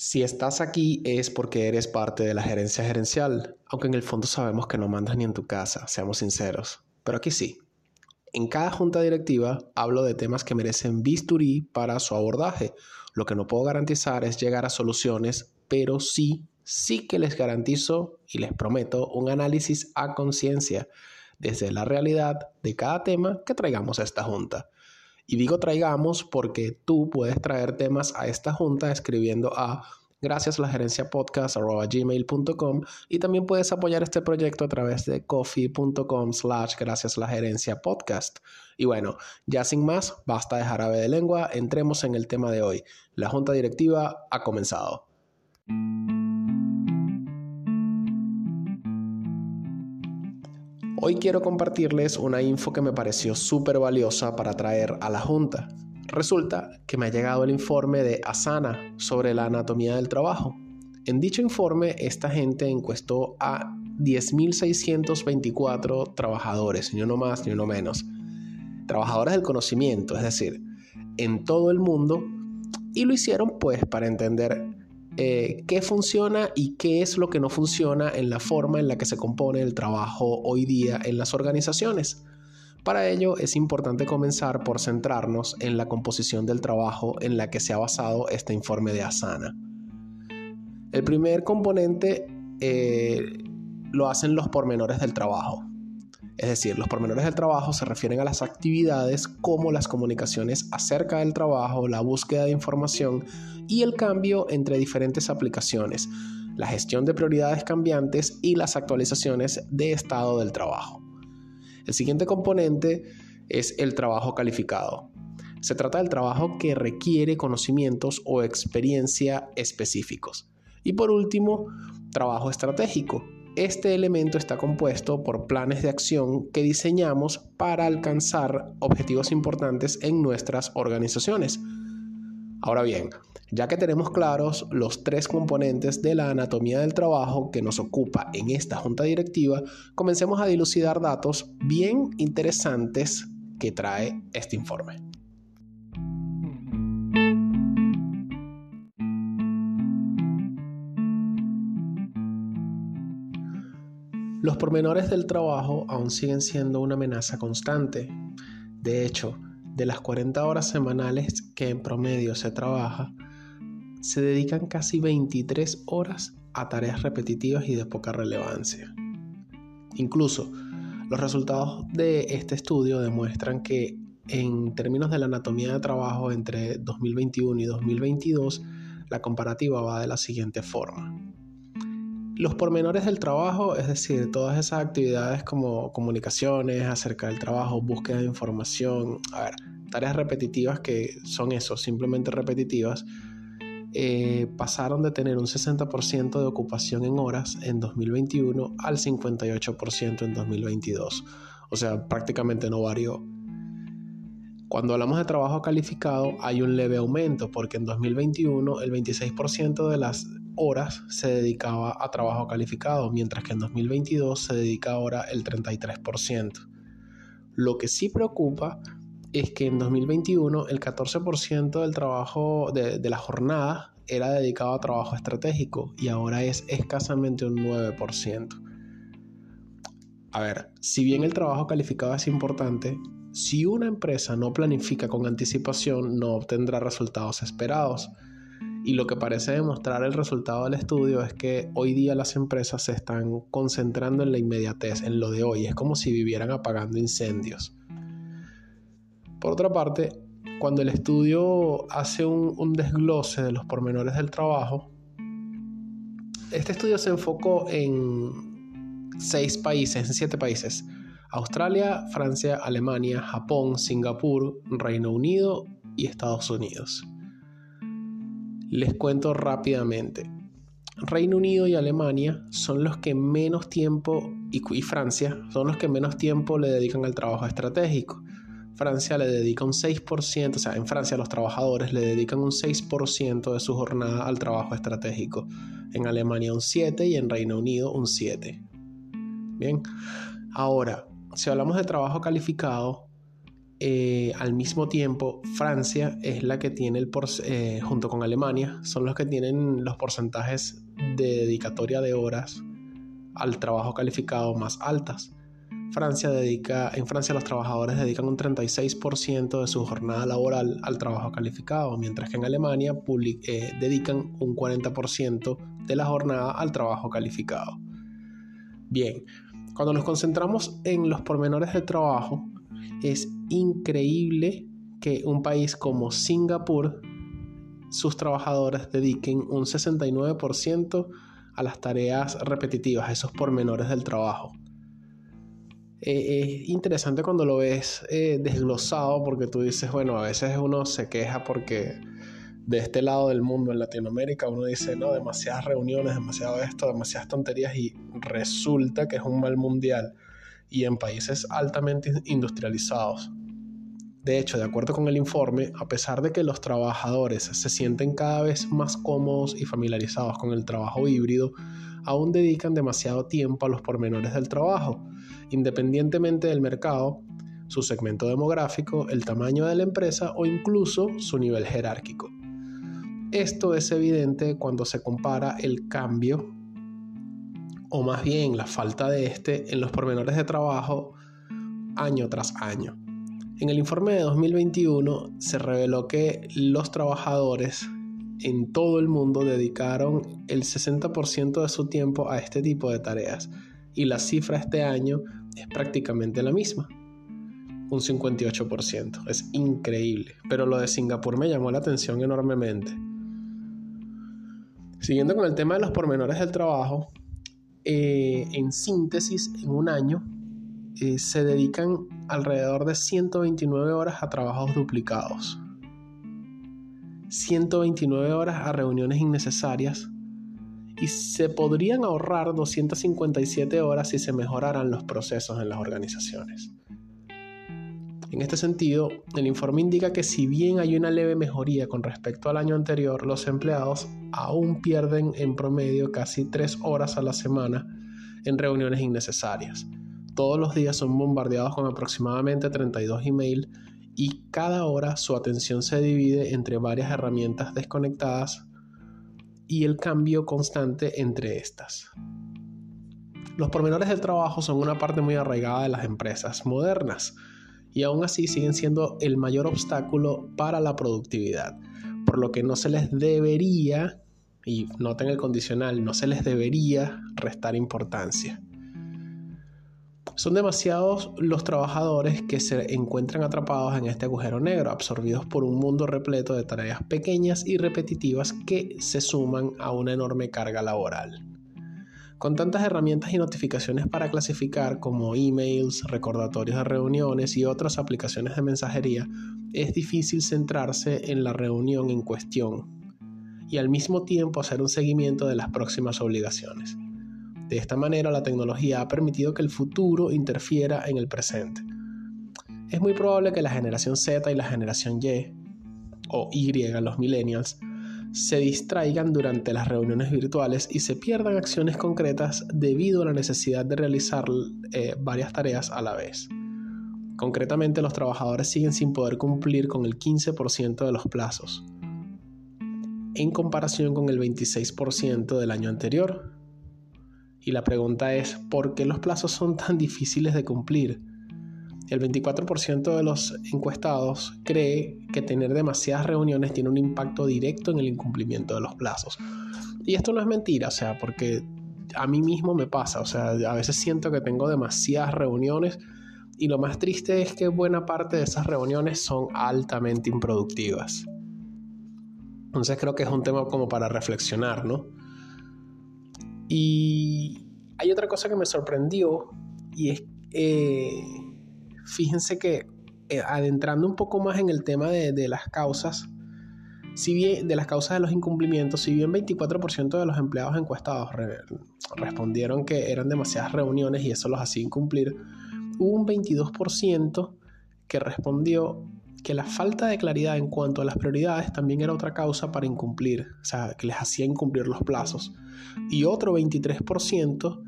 Si estás aquí es porque eres parte de la gerencia gerencial, aunque en el fondo sabemos que no mandas ni en tu casa, seamos sinceros. Pero aquí sí. En cada junta directiva hablo de temas que merecen bisturí para su abordaje. Lo que no puedo garantizar es llegar a soluciones, pero sí, sí que les garantizo y les prometo un análisis a conciencia desde la realidad de cada tema que traigamos a esta junta. Y digo traigamos porque tú puedes traer temas a esta junta escribiendo a gracias y también puedes apoyar este proyecto a través de coffee.com slash gracias la gerencia podcast. Y bueno, ya sin más, basta de jarabe de lengua, entremos en el tema de hoy. La junta directiva ha comenzado. Hoy quiero compartirles una info que me pareció súper valiosa para traer a la Junta. Resulta que me ha llegado el informe de Asana sobre la anatomía del trabajo. En dicho informe, esta gente encuestó a 10.624 trabajadores, ni uno más ni uno menos. Trabajadores del conocimiento, es decir, en todo el mundo, y lo hicieron pues para entender eh, qué funciona y qué es lo que no funciona en la forma en la que se compone el trabajo hoy día en las organizaciones. Para ello es importante comenzar por centrarnos en la composición del trabajo en la que se ha basado este informe de Asana. El primer componente eh, lo hacen los pormenores del trabajo. Es decir, los pormenores del trabajo se refieren a las actividades como las comunicaciones acerca del trabajo, la búsqueda de información y el cambio entre diferentes aplicaciones, la gestión de prioridades cambiantes y las actualizaciones de estado del trabajo. El siguiente componente es el trabajo calificado. Se trata del trabajo que requiere conocimientos o experiencia específicos. Y por último, trabajo estratégico este elemento está compuesto por planes de acción que diseñamos para alcanzar objetivos importantes en nuestras organizaciones. Ahora bien, ya que tenemos claros los tres componentes de la anatomía del trabajo que nos ocupa en esta junta directiva, comencemos a dilucidar datos bien interesantes que trae este informe. Los pormenores del trabajo aún siguen siendo una amenaza constante. De hecho, de las 40 horas semanales que en promedio se trabaja, se dedican casi 23 horas a tareas repetitivas y de poca relevancia. Incluso, los resultados de este estudio demuestran que en términos de la anatomía de trabajo entre 2021 y 2022, la comparativa va de la siguiente forma. Los pormenores del trabajo, es decir, todas esas actividades como comunicaciones acerca del trabajo, búsqueda de información, a ver, tareas repetitivas que son eso, simplemente repetitivas, eh, pasaron de tener un 60% de ocupación en horas en 2021 al 58% en 2022. O sea, prácticamente no varió. Cuando hablamos de trabajo calificado hay un leve aumento porque en 2021 el 26% de las horas se dedicaba a trabajo calificado, mientras que en 2022 se dedica ahora el 33%. Lo que sí preocupa es que en 2021 el 14% del trabajo de, de la jornada era dedicado a trabajo estratégico y ahora es escasamente un 9%. A ver, si bien el trabajo calificado es importante, si una empresa no planifica con anticipación no obtendrá resultados esperados. Y lo que parece demostrar el resultado del estudio es que hoy día las empresas se están concentrando en la inmediatez, en lo de hoy. Es como si vivieran apagando incendios. Por otra parte, cuando el estudio hace un, desglose de los pormenores del trabajo, este estudio se enfocó en seis países, en siete países. Australia, Francia, Alemania, Japón, Singapur, Reino Unido y Estados Unidos. Les cuento rápidamente. Reino Unido y Alemania son los que menos tiempo, y, Francia, son los que menos tiempo le dedican al trabajo estratégico. Francia le dedica un 6%, o sea, en Francia los trabajadores le dedican un 6% de su jornada al trabajo estratégico. En Alemania un 7% y en Reino Unido un 7%. Bien, ahora, si hablamos de trabajo calificado, eh, al mismo tiempo, Francia es la que tiene el eh, junto con Alemania, son los que tienen los porcentajes de dedicatoria de horas al trabajo calificado más altas. Francia dedica, en Francia los trabajadores dedican un 36% de su jornada laboral al trabajo calificado, mientras que en Alemania eh, dedican un 40% de la jornada al trabajo calificado. Bien, cuando nos concentramos en los pormenores del trabajo, es increíble que un país como Singapur, sus trabajadores dediquen un 69% a las tareas repetitivas, a esos pormenores del trabajo. Eh, es interesante cuando lo ves eh, desglosado porque tú dices, bueno, a veces uno se queja porque de este lado del mundo, en Latinoamérica, uno dice, no, demasiadas reuniones, demasiado esto, demasiadas tonterías y resulta que es un mal mundial y en países altamente industrializados. De hecho, de acuerdo con el informe, a pesar de que los trabajadores se sienten cada vez más cómodos y familiarizados con el trabajo híbrido, aún dedican demasiado tiempo a los pormenores del trabajo, independientemente del mercado, su segmento demográfico, el tamaño de la empresa o incluso su nivel jerárquico. Esto es evidente cuando se compara el cambio o más bien la falta de este en los pormenores de trabajo año tras año. En el informe de 2021 se reveló que los trabajadores en todo el mundo dedicaron el 60% de su tiempo a este tipo de tareas y la cifra este año es prácticamente la misma, un 58%. Es increíble, pero lo de Singapur me llamó la atención enormemente. Siguiendo con el tema de los pormenores del trabajo, eh, en síntesis, en un año, eh, se dedican alrededor de 129 horas a trabajos duplicados, 129 horas a reuniones innecesarias y se podrían ahorrar 257 horas si se mejoraran los procesos en las organizaciones. En este sentido, el informe indica que si bien hay una leve mejoría con respecto al año anterior, los empleados aún pierden en promedio casi 3 horas a la semana en reuniones innecesarias. Todos los días son bombardeados con aproximadamente 32 emails y cada hora su atención se divide entre varias herramientas desconectadas y el cambio constante entre estas. Los pormenores del trabajo son una parte muy arraigada de las empresas modernas y aún así siguen siendo el mayor obstáculo para la productividad, por lo que no se les debería, y noten el condicional, no se les debería restar importancia. Son demasiados los trabajadores que se encuentran atrapados en este agujero negro, absorbidos por un mundo repleto de tareas pequeñas y repetitivas que se suman a una enorme carga laboral. Con tantas herramientas y notificaciones para clasificar como emails, recordatorios de reuniones y otras aplicaciones de mensajería, es difícil centrarse en la reunión en cuestión y al mismo tiempo hacer un seguimiento de las próximas obligaciones. De esta manera la tecnología ha permitido que el futuro interfiera en el presente. Es muy probable que la generación Z y la generación Y, o Y, los millennials, se distraigan durante las reuniones virtuales y se pierdan acciones concretas debido a la necesidad de realizar eh, varias tareas a la vez. Concretamente, los trabajadores siguen sin poder cumplir con el 15% de los plazos, en comparación con el 26% del año anterior. Y la pregunta es, ¿por qué los plazos son tan difíciles de cumplir? El 24% de los encuestados cree que tener demasiadas reuniones tiene un impacto directo en el incumplimiento de los plazos. Y esto no es mentira, o sea, porque a mí mismo me pasa, o sea, a veces siento que tengo demasiadas reuniones y lo más triste es que buena parte de esas reuniones son altamente improductivas. Entonces creo que es un tema como para reflexionar, ¿no? Y hay otra cosa que me sorprendió y es... Eh, fíjense que eh, adentrando un poco más en el tema de, las causas, si bien de las causas de los incumplimientos, si bien 24% de los empleados encuestados respondieron que eran demasiadas reuniones y eso los hacía incumplir, hubo un 22% que respondió que la falta de claridad en cuanto a las prioridades también era otra causa para incumplir, o sea, que les hacía incumplir los plazos. Y otro 23%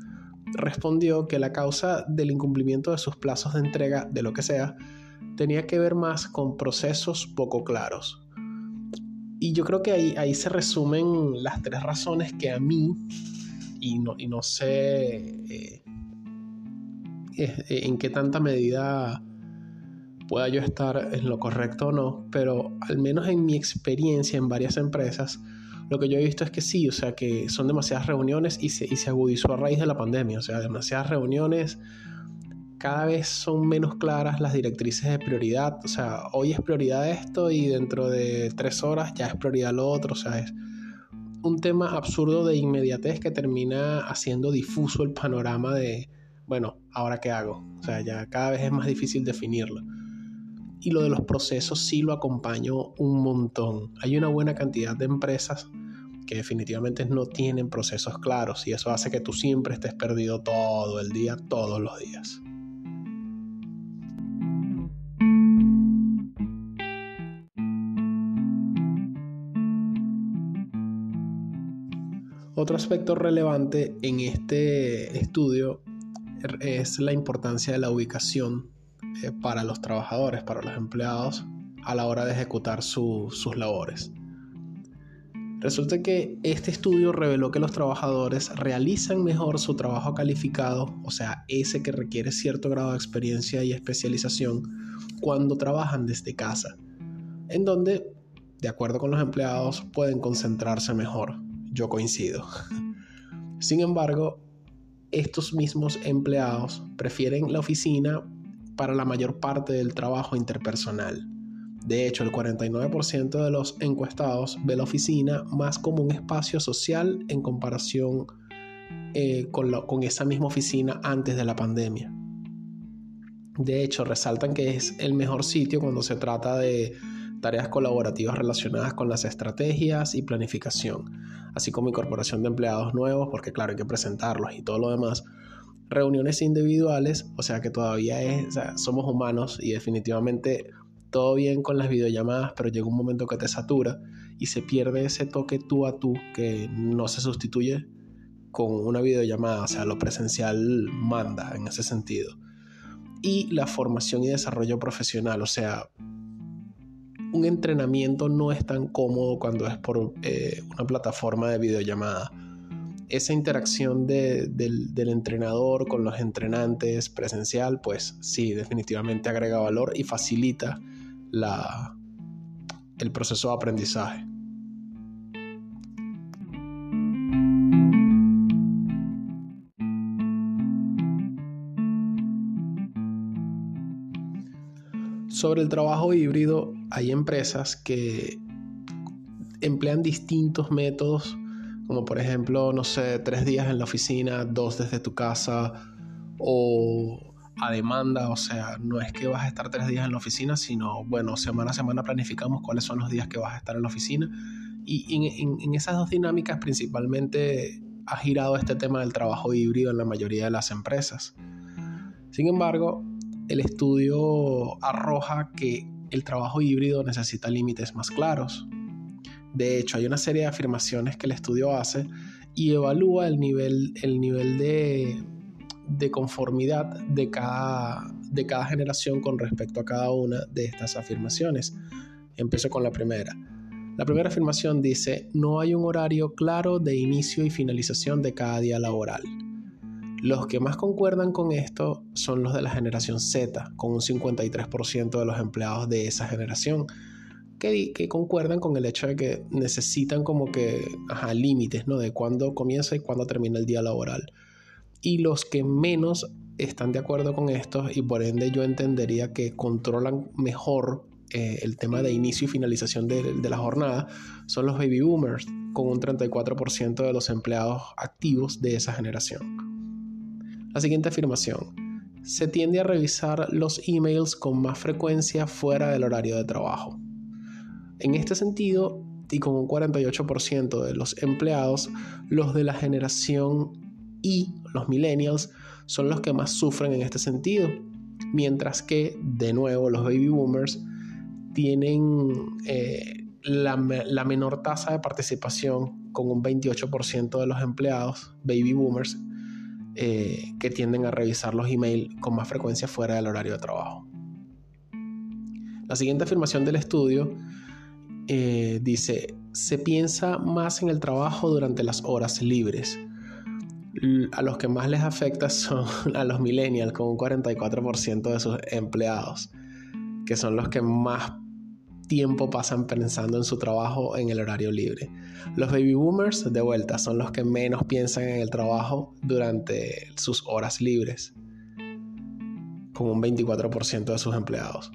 respondió que la causa del incumplimiento de sus plazos de entrega de lo que sea tenía que ver más con procesos poco claros. Y yo creo que ahí, ahí se resumen las tres razones que a mí, y no, y no sé eh, eh, en qué tanta medida pueda yo estar en lo correcto o no, pero al menos en mi experiencia en varias empresas, lo que yo he visto es que sí, o sea, que son demasiadas reuniones y se, y se agudizó a raíz de la pandemia, o sea, demasiadas reuniones, cada vez son menos claras las directrices de prioridad, o sea, hoy es prioridad esto y dentro de tres horas ya es prioridad lo otro, o sea, es un tema absurdo de inmediatez que termina haciendo difuso el panorama de, bueno, ahora qué hago, o sea, ya cada vez es más difícil definirlo. Y lo de los procesos sí lo acompaño un montón. Hay una buena cantidad de empresas que definitivamente no tienen procesos claros y eso hace que tú siempre estés perdido todo el día, todos los días. Otro aspecto relevante en este estudio es la importancia de la ubicación eh, para los trabajadores, para los empleados a la hora de ejecutar sus labores. Resulta que este estudio reveló que los trabajadores realizan mejor su trabajo calificado, o sea, ese que requiere cierto grado de experiencia y especialización, cuando trabajan desde casa, en donde, de acuerdo con los empleados, pueden concentrarse mejor. Yo coincido. Sin embargo, estos mismos empleados prefieren la oficina para la mayor parte del trabajo interpersonal. De hecho, el 49% de los encuestados ve la oficina más como un espacio social en comparación eh, con, con esa misma oficina antes de la pandemia. De hecho, resaltan que es el mejor sitio cuando se trata de tareas colaborativas relacionadas con las estrategias y planificación, así como incorporación de empleados nuevos, porque claro, hay que presentarlos y todo lo demás, reuniones individuales, o sea que todavía es, somos humanos y definitivamente todo bien con las videollamadas, pero llega un momento que te satura y se pierde ese toque tú a tú que no se sustituye con una videollamada, o sea, lo presencial manda en ese sentido. Y la formación y desarrollo profesional, o sea, un entrenamiento no es tan cómodo cuando es por eh, una plataforma de videollamada esa interacción del, entrenador con los entrenantes presencial, pues sí, definitivamente agrega valor y facilita la, el proceso de aprendizaje. Sobre el trabajo híbrido, hay empresas que emplean distintos métodos como por ejemplo, no sé, tres días en la oficina, dos desde tu casa o a demanda, o sea, no es que vas a estar tres días en la oficina, sino, bueno, semana a semana planificamos cuáles son los días que vas a estar en la oficina. Y en, esas dos dinámicas principalmente ha girado este tema del trabajo híbrido en la mayoría de las empresas. Sin embargo, el estudio arroja que el trabajo híbrido necesita límites más claros, de hecho, hay una serie de afirmaciones que el estudio hace y evalúa el nivel, el nivel de, conformidad de cada, de cada generación con respecto a cada una de estas afirmaciones. Empiezo con la primera. La primera afirmación dice, no hay un horario claro de inicio y finalización de cada día laboral. Los que más concuerdan con esto son los de la generación Z, con un 53% de los empleados de esa generación que, concuerdan con el hecho de que necesitan como que, límites, ¿no? De cuándo comienza y cuándo termina el día laboral. Y los que menos están de acuerdo con esto y por ende yo entendería que controlan mejor eh, el tema de inicio y finalización de, de, la jornada son los baby boomers, con un 34% de los empleados activos de esa generación. La siguiente afirmación. Se tiende a revisar los emails con más frecuencia fuera del horario de trabajo. En este sentido, y con un 48% de los empleados, los de la generación Y, los millennials, son los que más sufren en este sentido, mientras que, de nuevo, los baby boomers tienen eh, la, menor tasa de participación, con un 28% de los empleados, baby boomers, eh, que tienden a revisar los emails con más frecuencia fuera del horario de trabajo. La siguiente afirmación del estudio eh, dice, se piensa más en el trabajo durante las horas libres. A los que más les afecta son a los millennials, con un 44% de sus empleados, que son los que más tiempo pasan pensando en su trabajo en el horario libre. Los baby boomers, de vuelta, son los que menos piensan en el trabajo durante sus horas libres, con un 24% de sus empleados.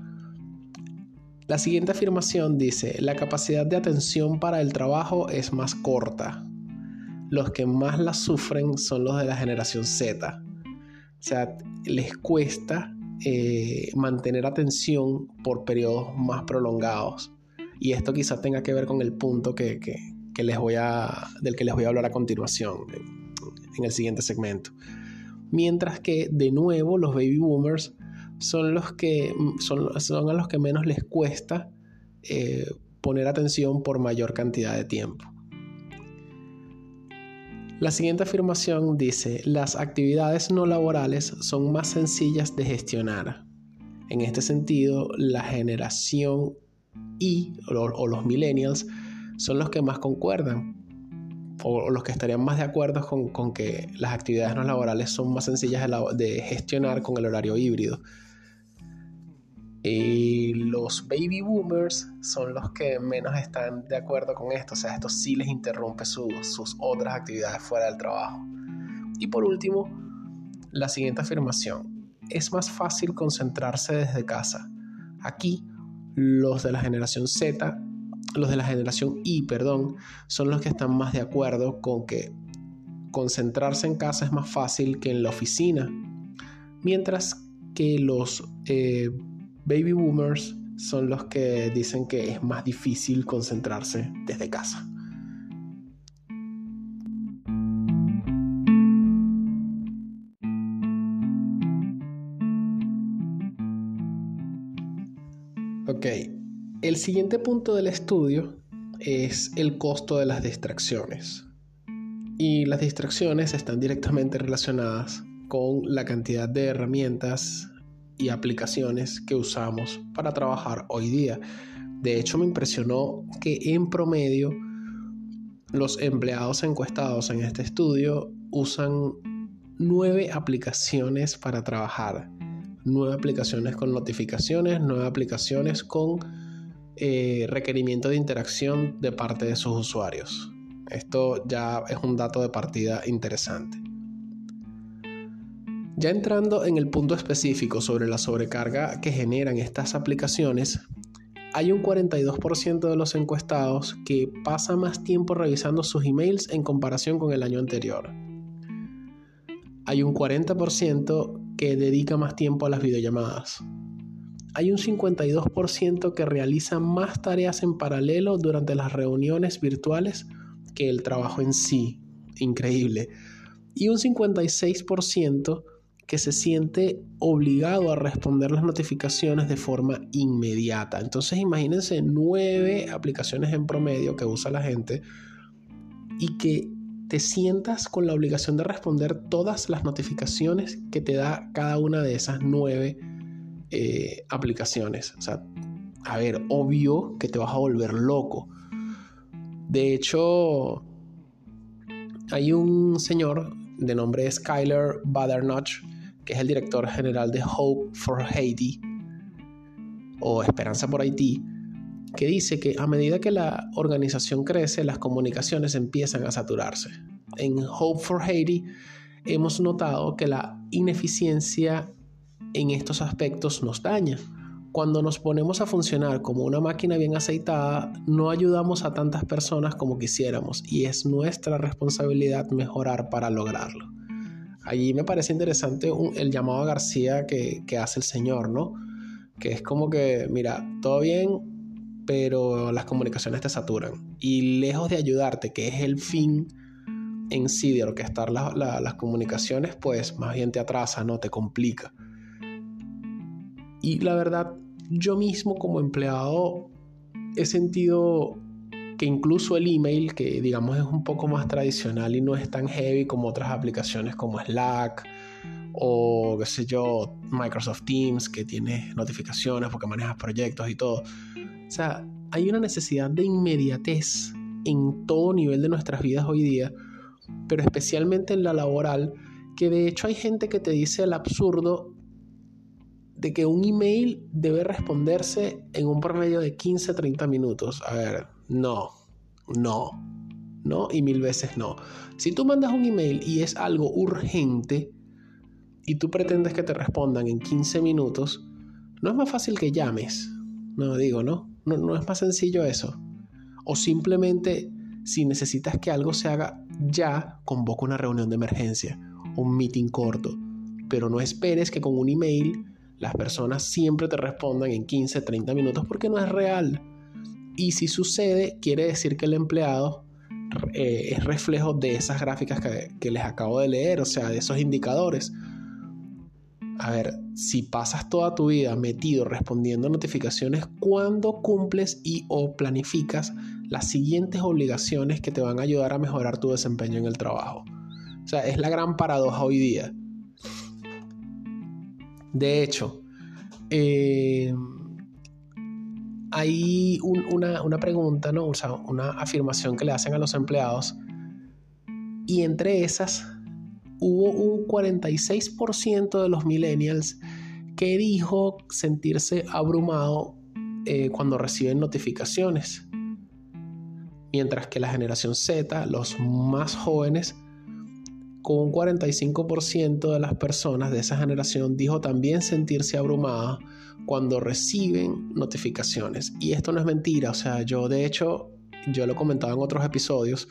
La siguiente afirmación dice, la capacidad de atención para el trabajo es más corta. Los que más la sufren son los de la generación Z. O sea, les cuesta eh, mantener atención por periodos más prolongados. Y esto quizás tenga que ver con el punto que, les voy a, del que les voy a hablar a continuación, en, el siguiente segmento. Mientras que, de nuevo, los baby boomers son los que son, son a los que menos les cuesta eh, poner atención por mayor cantidad de tiempo. La siguiente afirmación dice, las actividades no laborales son más sencillas de gestionar. En este sentido, la generación Y o, los millennials son los que más concuerdan o, los que estarían más de acuerdo con, que las actividades no laborales son más sencillas de gestionar con el horario híbrido. Y los baby boomers son los que menos están de acuerdo con esto, o sea, esto sí les interrumpe sus otras actividades fuera del trabajo. Y por último, la siguiente afirmación. Es más fácil concentrarse desde casa. Aquí, los de la generación Z, los de la generación Y, perdón, son los que están más de acuerdo con que concentrarse en casa es más fácil que en la oficina. Mientras que los eh, baby boomers son los que dicen que es más difícil concentrarse desde casa. Ok, el siguiente punto del estudio es el costo de las distracciones. Y las distracciones están directamente relacionadas con la cantidad de herramientas y aplicaciones que usamos para trabajar hoy día. De hecho, me impresionó que en promedio los empleados encuestados en este estudio usan nueve aplicaciones para trabajar. Nueve aplicaciones con notificaciones, nueve aplicaciones con eh, requerimiento de interacción de parte de sus usuarios. Esto ya es un dato de partida interesante. Ya entrando en el punto específico sobre la sobrecarga que generan estas aplicaciones, hay un 42% de los encuestados que pasa más tiempo revisando sus emails en comparación con el año anterior. Hay un 40% que dedica más tiempo a las videollamadas. Hay un 52% que realiza más tareas en paralelo durante las reuniones virtuales que el trabajo en sí. Increíble. Y un 56% que se siente obligado a responder las notificaciones de forma inmediata. Entonces imagínense nueve aplicaciones en promedio que usa la gente y que te sientas con la obligación de responder todas las notificaciones que te da cada una de esas nueve eh, aplicaciones. O sea, a ver, obvio que te vas a volver loco. De hecho, hay un señor de nombre Skyler Badernotch que es el director general de Hope for Haiti o Esperanza por Haití, que dice que a medida que la organización crece, las comunicaciones empiezan a saturarse. En Hope for Haiti hemos notado que la ineficiencia en estos aspectos nos daña. Cuando nos ponemos a funcionar como una máquina bien aceitada, no ayudamos a tantas personas como quisiéramos y es nuestra responsabilidad mejorar para lograrlo. Allí me parece interesante el llamado a García que, hace el Señor, ¿no? Que es como que, mira, todo bien, pero las comunicaciones te saturan. Y lejos de ayudarte, que es el fin en sí de orquestar las comunicaciones, pues más bien te atrasa, ¿no? Te complica. Y la verdad, yo mismo como empleado he sentido que incluso el email, que digamos es un poco más tradicional y no es tan heavy como otras aplicaciones como Slack o qué sé yo, Microsoft Teams que tiene notificaciones porque manejas proyectos y todo. O sea, hay una necesidad de inmediatez en todo nivel de nuestras vidas hoy día, pero especialmente en la laboral, que de hecho hay gente que te dice el absurdo de que un email debe responderse en un promedio de 15-30 minutos. A ver, no, no, no y mil veces no. Si tú mandas un email y es algo urgente y tú pretendes que te respondan en 15 minutos, no es más fácil que llames. No digo, ¿no? No, no es más sencillo eso. O simplemente, si necesitas que algo se haga ya, convoca una reunión de emergencia, un meeting corto. Pero no esperes que con un email las personas siempre te respondan en 15, 30 minutos porque no es real. Y si sucede, quiere decir que el empleado eh, es reflejo de esas gráficas que, les acabo de leer, o sea, de esos indicadores. A ver, si pasas toda tu vida metido respondiendo notificaciones, ¿cuándo cumples y o planificas las siguientes obligaciones que te van a ayudar a mejorar tu desempeño en el trabajo? O sea, es la gran paradoja hoy día. De hecho, eh, hay una, pregunta, ¿no? Una afirmación que le hacen a los empleados. Y entre esas hubo un 46% de los millennials que dijo sentirse abrumado eh, cuando reciben notificaciones. Mientras que la generación Z, los más jóvenes, con un 45% de las personas de esa generación dijo también sentirse abrumada cuando reciben notificaciones. Y esto no es mentira, o sea, yo de hecho, yo lo he comentado en otros episodios,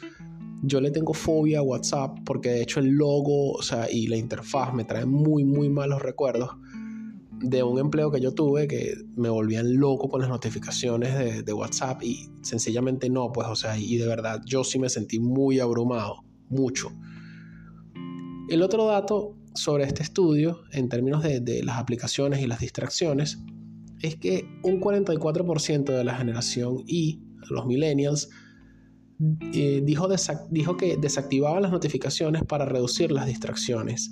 yo le tengo fobia a WhatsApp porque de hecho el logo o sea, y la interfaz me traen muy, muy malos recuerdos de un empleo que yo tuve que me volvían loco con las notificaciones de, WhatsApp y sencillamente no, pues, o sea, y de verdad yo sí me sentí muy abrumado, mucho. El otro dato sobre este estudio, en términos de, las aplicaciones y las distracciones, es que un 44% de la generación Y, los millennials, eh, dijo, dijo que desactivaba las notificaciones para reducir las distracciones.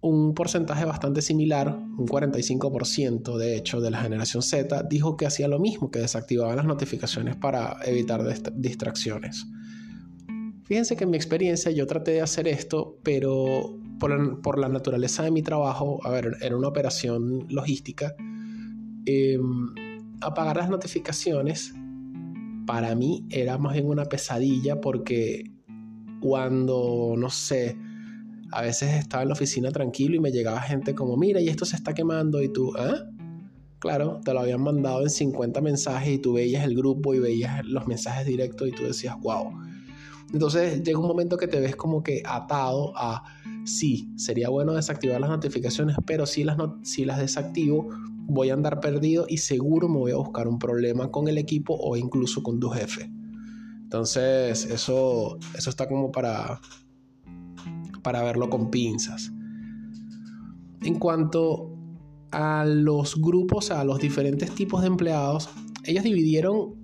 Un porcentaje bastante similar, un 45% de hecho de la generación Z, dijo que hacía lo mismo, que desactivaba las notificaciones para evitar distracciones. Fíjense que en mi experiencia yo traté de hacer esto, pero por la, naturaleza de mi trabajo, a ver, era una operación logística, em, apagar las notificaciones para mí era más bien una pesadilla porque cuando, no sé, a veces estaba en la oficina tranquilo y me llegaba gente como, mira, y esto se está quemando y tú, ¿ah? Claro, te lo habían mandado en 50 mensajes y tú veías el grupo y veías los mensajes directos y tú decías, wow. Entonces llega un momento que te ves como que atado a, sí, sería bueno desactivar las notificaciones, pero si las, si las desactivo, voy a andar perdido y seguro me voy a buscar un problema con el equipo o incluso con tu jefe. Entonces, eso, eso está como para, para verlo con pinzas. En cuanto a los grupos, a los diferentes tipos de empleados, ellos dividieron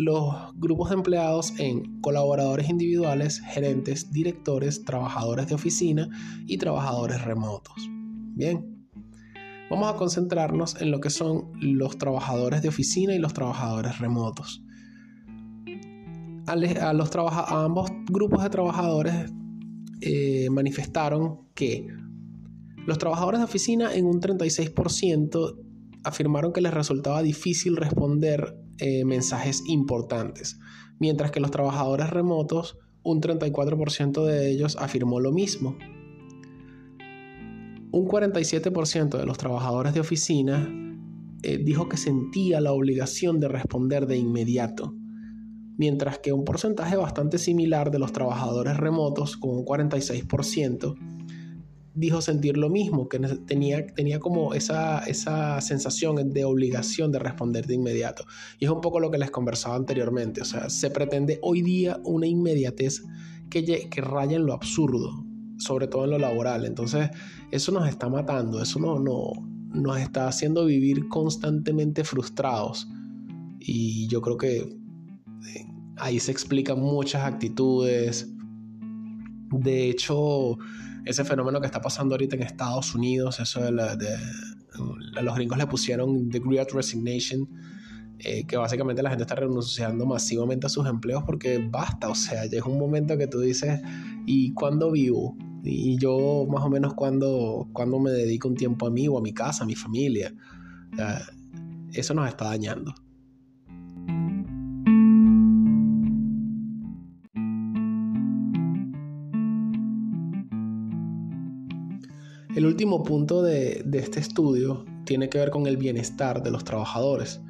los grupos de empleados en colaboradores individuales, gerentes, directores, trabajadores de oficina y trabajadores remotos. Bien, Vamos a concentrarnos en lo que son los trabajadores de oficina y los trabajadores remotos. A, los ambos grupos de trabajadores eh, manifestaron que los trabajadores de oficina en un 36% afirmaron que les resultaba difícil responder eh, mensajes importantes, mientras que los trabajadores remotos, un 34% de ellos afirmó lo mismo. Un 47% de los trabajadores de oficina eh, dijo que sentía la obligación de responder de inmediato, mientras que un porcentaje bastante similar de los trabajadores remotos, con un 46%, dijo sentir lo mismo, que tenía, tenía como esa, esa sensación de obligación de responder de inmediato. Y es un poco lo que les conversaba anteriormente, o sea, se pretende hoy día una inmediatez que, que raya en lo absurdo, sobre todo en lo laboral. Entonces, eso nos está matando, eso no, no, nos está haciendo vivir constantemente frustrados. Y yo creo que eh, ahí se explican muchas actitudes, De hecho, ese fenómeno que está pasando ahorita en Estados Unidos, eso de, los gringos le pusieron The Great Resignation, eh, que básicamente la gente está renunciando masivamente a sus empleos porque basta, o sea, llega un momento que tú dices, ¿y cuándo vivo? Y yo más o menos cuando, cuando me dedico un tiempo a mí o a mi casa, a mi familia. eso nos está dañando. El último punto de, este estudio tiene que ver con el bienestar de los trabajadores.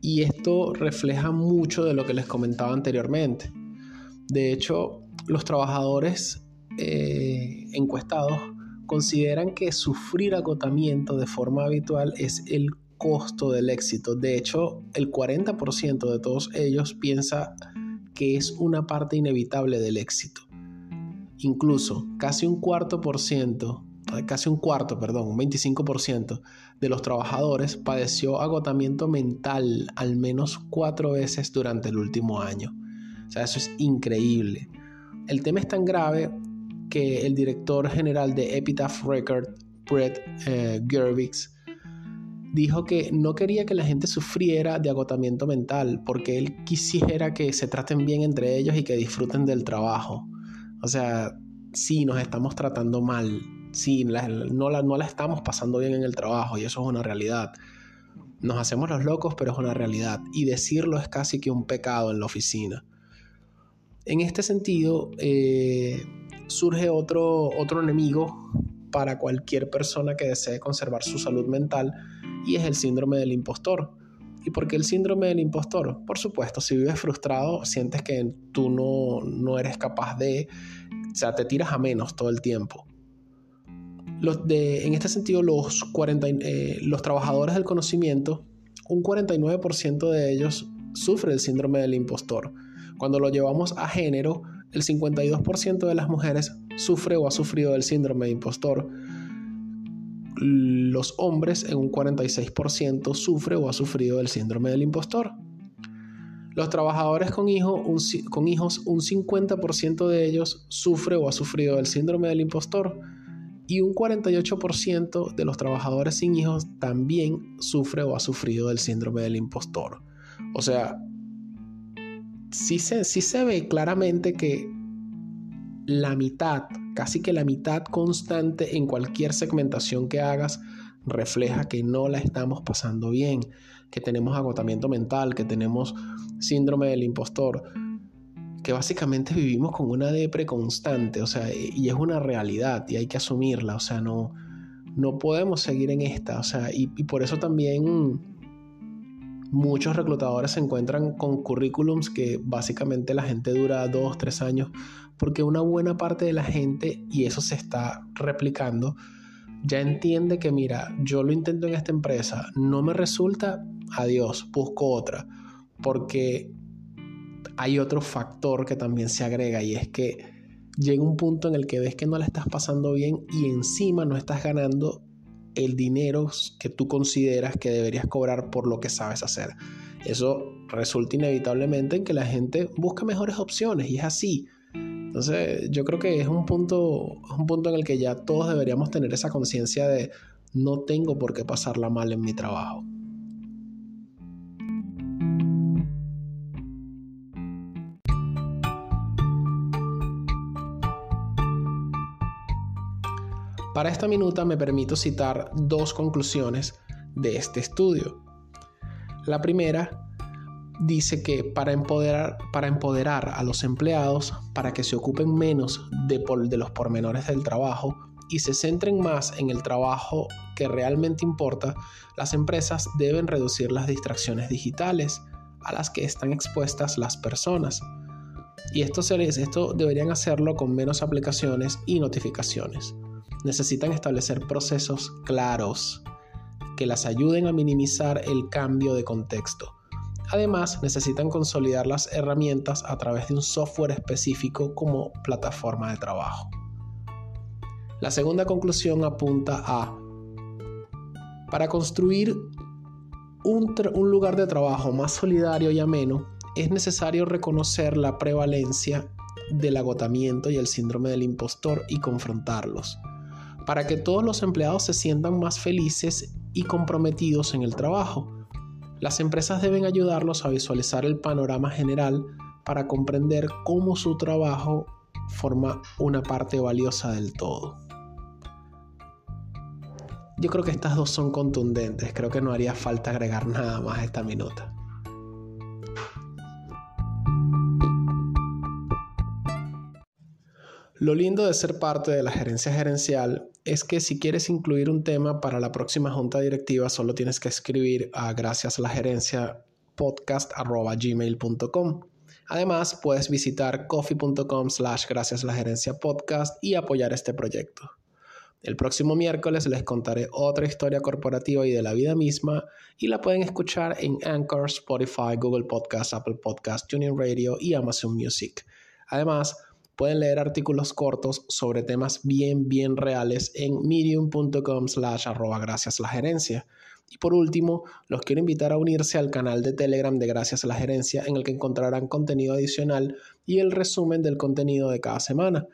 Y esto refleja mucho de lo que les comentaba anteriormente. De hecho, los trabajadores eh, encuestados consideran que sufrir agotamiento de forma habitual es el costo del éxito. De hecho, el 40% de todos ellos piensa que es una parte inevitable del éxito. Incluso casi un cuarto por ciento casi un cuarto, perdón, un 25% de los trabajadores padeció agotamiento mental al menos cuatro veces durante el último año. O sea, eso es increíble. El tema es tan grave que el director general de Epitaph Record, Brett eh, Gervix, dijo que no quería que la gente sufriera de agotamiento mental porque él quisiera que se traten bien entre ellos y que disfruten del trabajo. O sea, sí, nos estamos tratando mal, sí, no, la, no la estamos pasando bien en el trabajo y eso es una realidad. Nos hacemos los locos, pero es una realidad. Y decirlo es casi que un pecado en la oficina. En este sentido, eh, surge otro, otro enemigo para cualquier persona que desee conservar su salud mental y es el síndrome del impostor. ¿Y por qué el síndrome del impostor? Por supuesto, si vives frustrado, sientes que tú no, no eres capaz de, o sea, te tiras a menos todo el tiempo en este sentido, los, 40, eh, los trabajadores del conocimiento, un 49% de ellos sufre el síndrome del impostor. Cuando lo llevamos a género, el 52% de las mujeres sufre o ha sufrido del síndrome de impostor. Los hombres en un 46% sufre o ha sufrido del síndrome del impostor. Los trabajadores con, con hijos, un 50% de ellos sufre o ha sufrido del síndrome del impostor y un 48% de los trabajadores sin hijos también sufre o ha sufrido del síndrome del impostor. O sea, sí se, sí se ve claramente que la mitad, casi que la mitad constante en cualquier segmentación que hagas, refleja que no la estamos pasando bien, que tenemos agotamiento mental, que tenemos síndrome del impostor que básicamente vivimos con una depre constante, o sea, y es una realidad y hay que asumirla, o sea, no, no podemos seguir en esta, o sea, y, por eso también muchos reclutadores se encuentran con currículums que básicamente la gente dura dos, tres años, porque una buena parte de la gente, y eso se está replicando, ya entiende que mira, yo lo intento en esta empresa, no me resulta, adiós, busco otra, porque hay otro factor que también se agrega y es que llega un punto en el que ves que no la estás pasando bien y encima no estás ganando el dinero que tú consideras que deberías cobrar por lo que sabes hacer. Eso resulta inevitablemente en que la gente busca mejores opciones y es así. Entonces yo creo que es un punto, un punto en el que ya todos deberíamos tener esa conciencia de no tengo por qué pasarla mal en mi trabajo. Para esta minuta me permito citar dos conclusiones de este estudio. La primera dice que para empoderar, a los empleados, para que se ocupen menos de, de los pormenores del trabajo y se centren más en el trabajo que realmente importa, las empresas deben reducir las distracciones digitales a las que están expuestas las personas. Y esto, esto deberían hacerlo con menos aplicaciones y notificaciones necesitan establecer procesos claros que las ayuden a minimizar el cambio de contexto. Además, necesitan consolidar las herramientas a través de un software específico como plataforma de trabajo. La segunda conclusión apunta a, para construir un, lugar de trabajo más solidario y ameno, es necesario reconocer la prevalencia del agotamiento y el síndrome del impostor y confrontarlos, para que todos los empleados se sientan más felices y comprometidos en el trabajo. Las empresas deben ayudarlos a visualizar el panorama general para comprender cómo su trabajo forma una parte valiosa del todo. Yo creo que estas dos son contundentes, creo que no haría falta agregar nada más a esta minuta. Lo lindo de ser parte de la gerencia gerencial es que si quieres incluir un tema para la próxima junta directiva solo tienes que escribir a gracias a la gerencia podcast@gmail.com. Además, puedes visitar coffee.com slash gracias a la gerencia podcast y apoyar este proyecto. El próximo miércoles les contaré otra historia corporativa y de la vida misma y la pueden escuchar en Anchor, Spotify, Google Podcast, Apple Podcast, Tuning Radio y Amazon Music. Además, pueden leer artículos cortos sobre temas bien, bien reales en medium.com slash arroba gracias la gerencia. Y por último, los quiero invitar a unirse al canal de Telegram de Gracias a la Gerencia en el que encontrarán contenido adicional y el resumen del contenido de cada semana.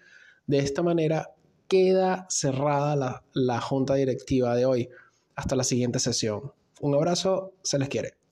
De esta manera queda cerrada la, la junta directiva de hoy. Hasta la siguiente sesión. Un abrazo, se les quiere.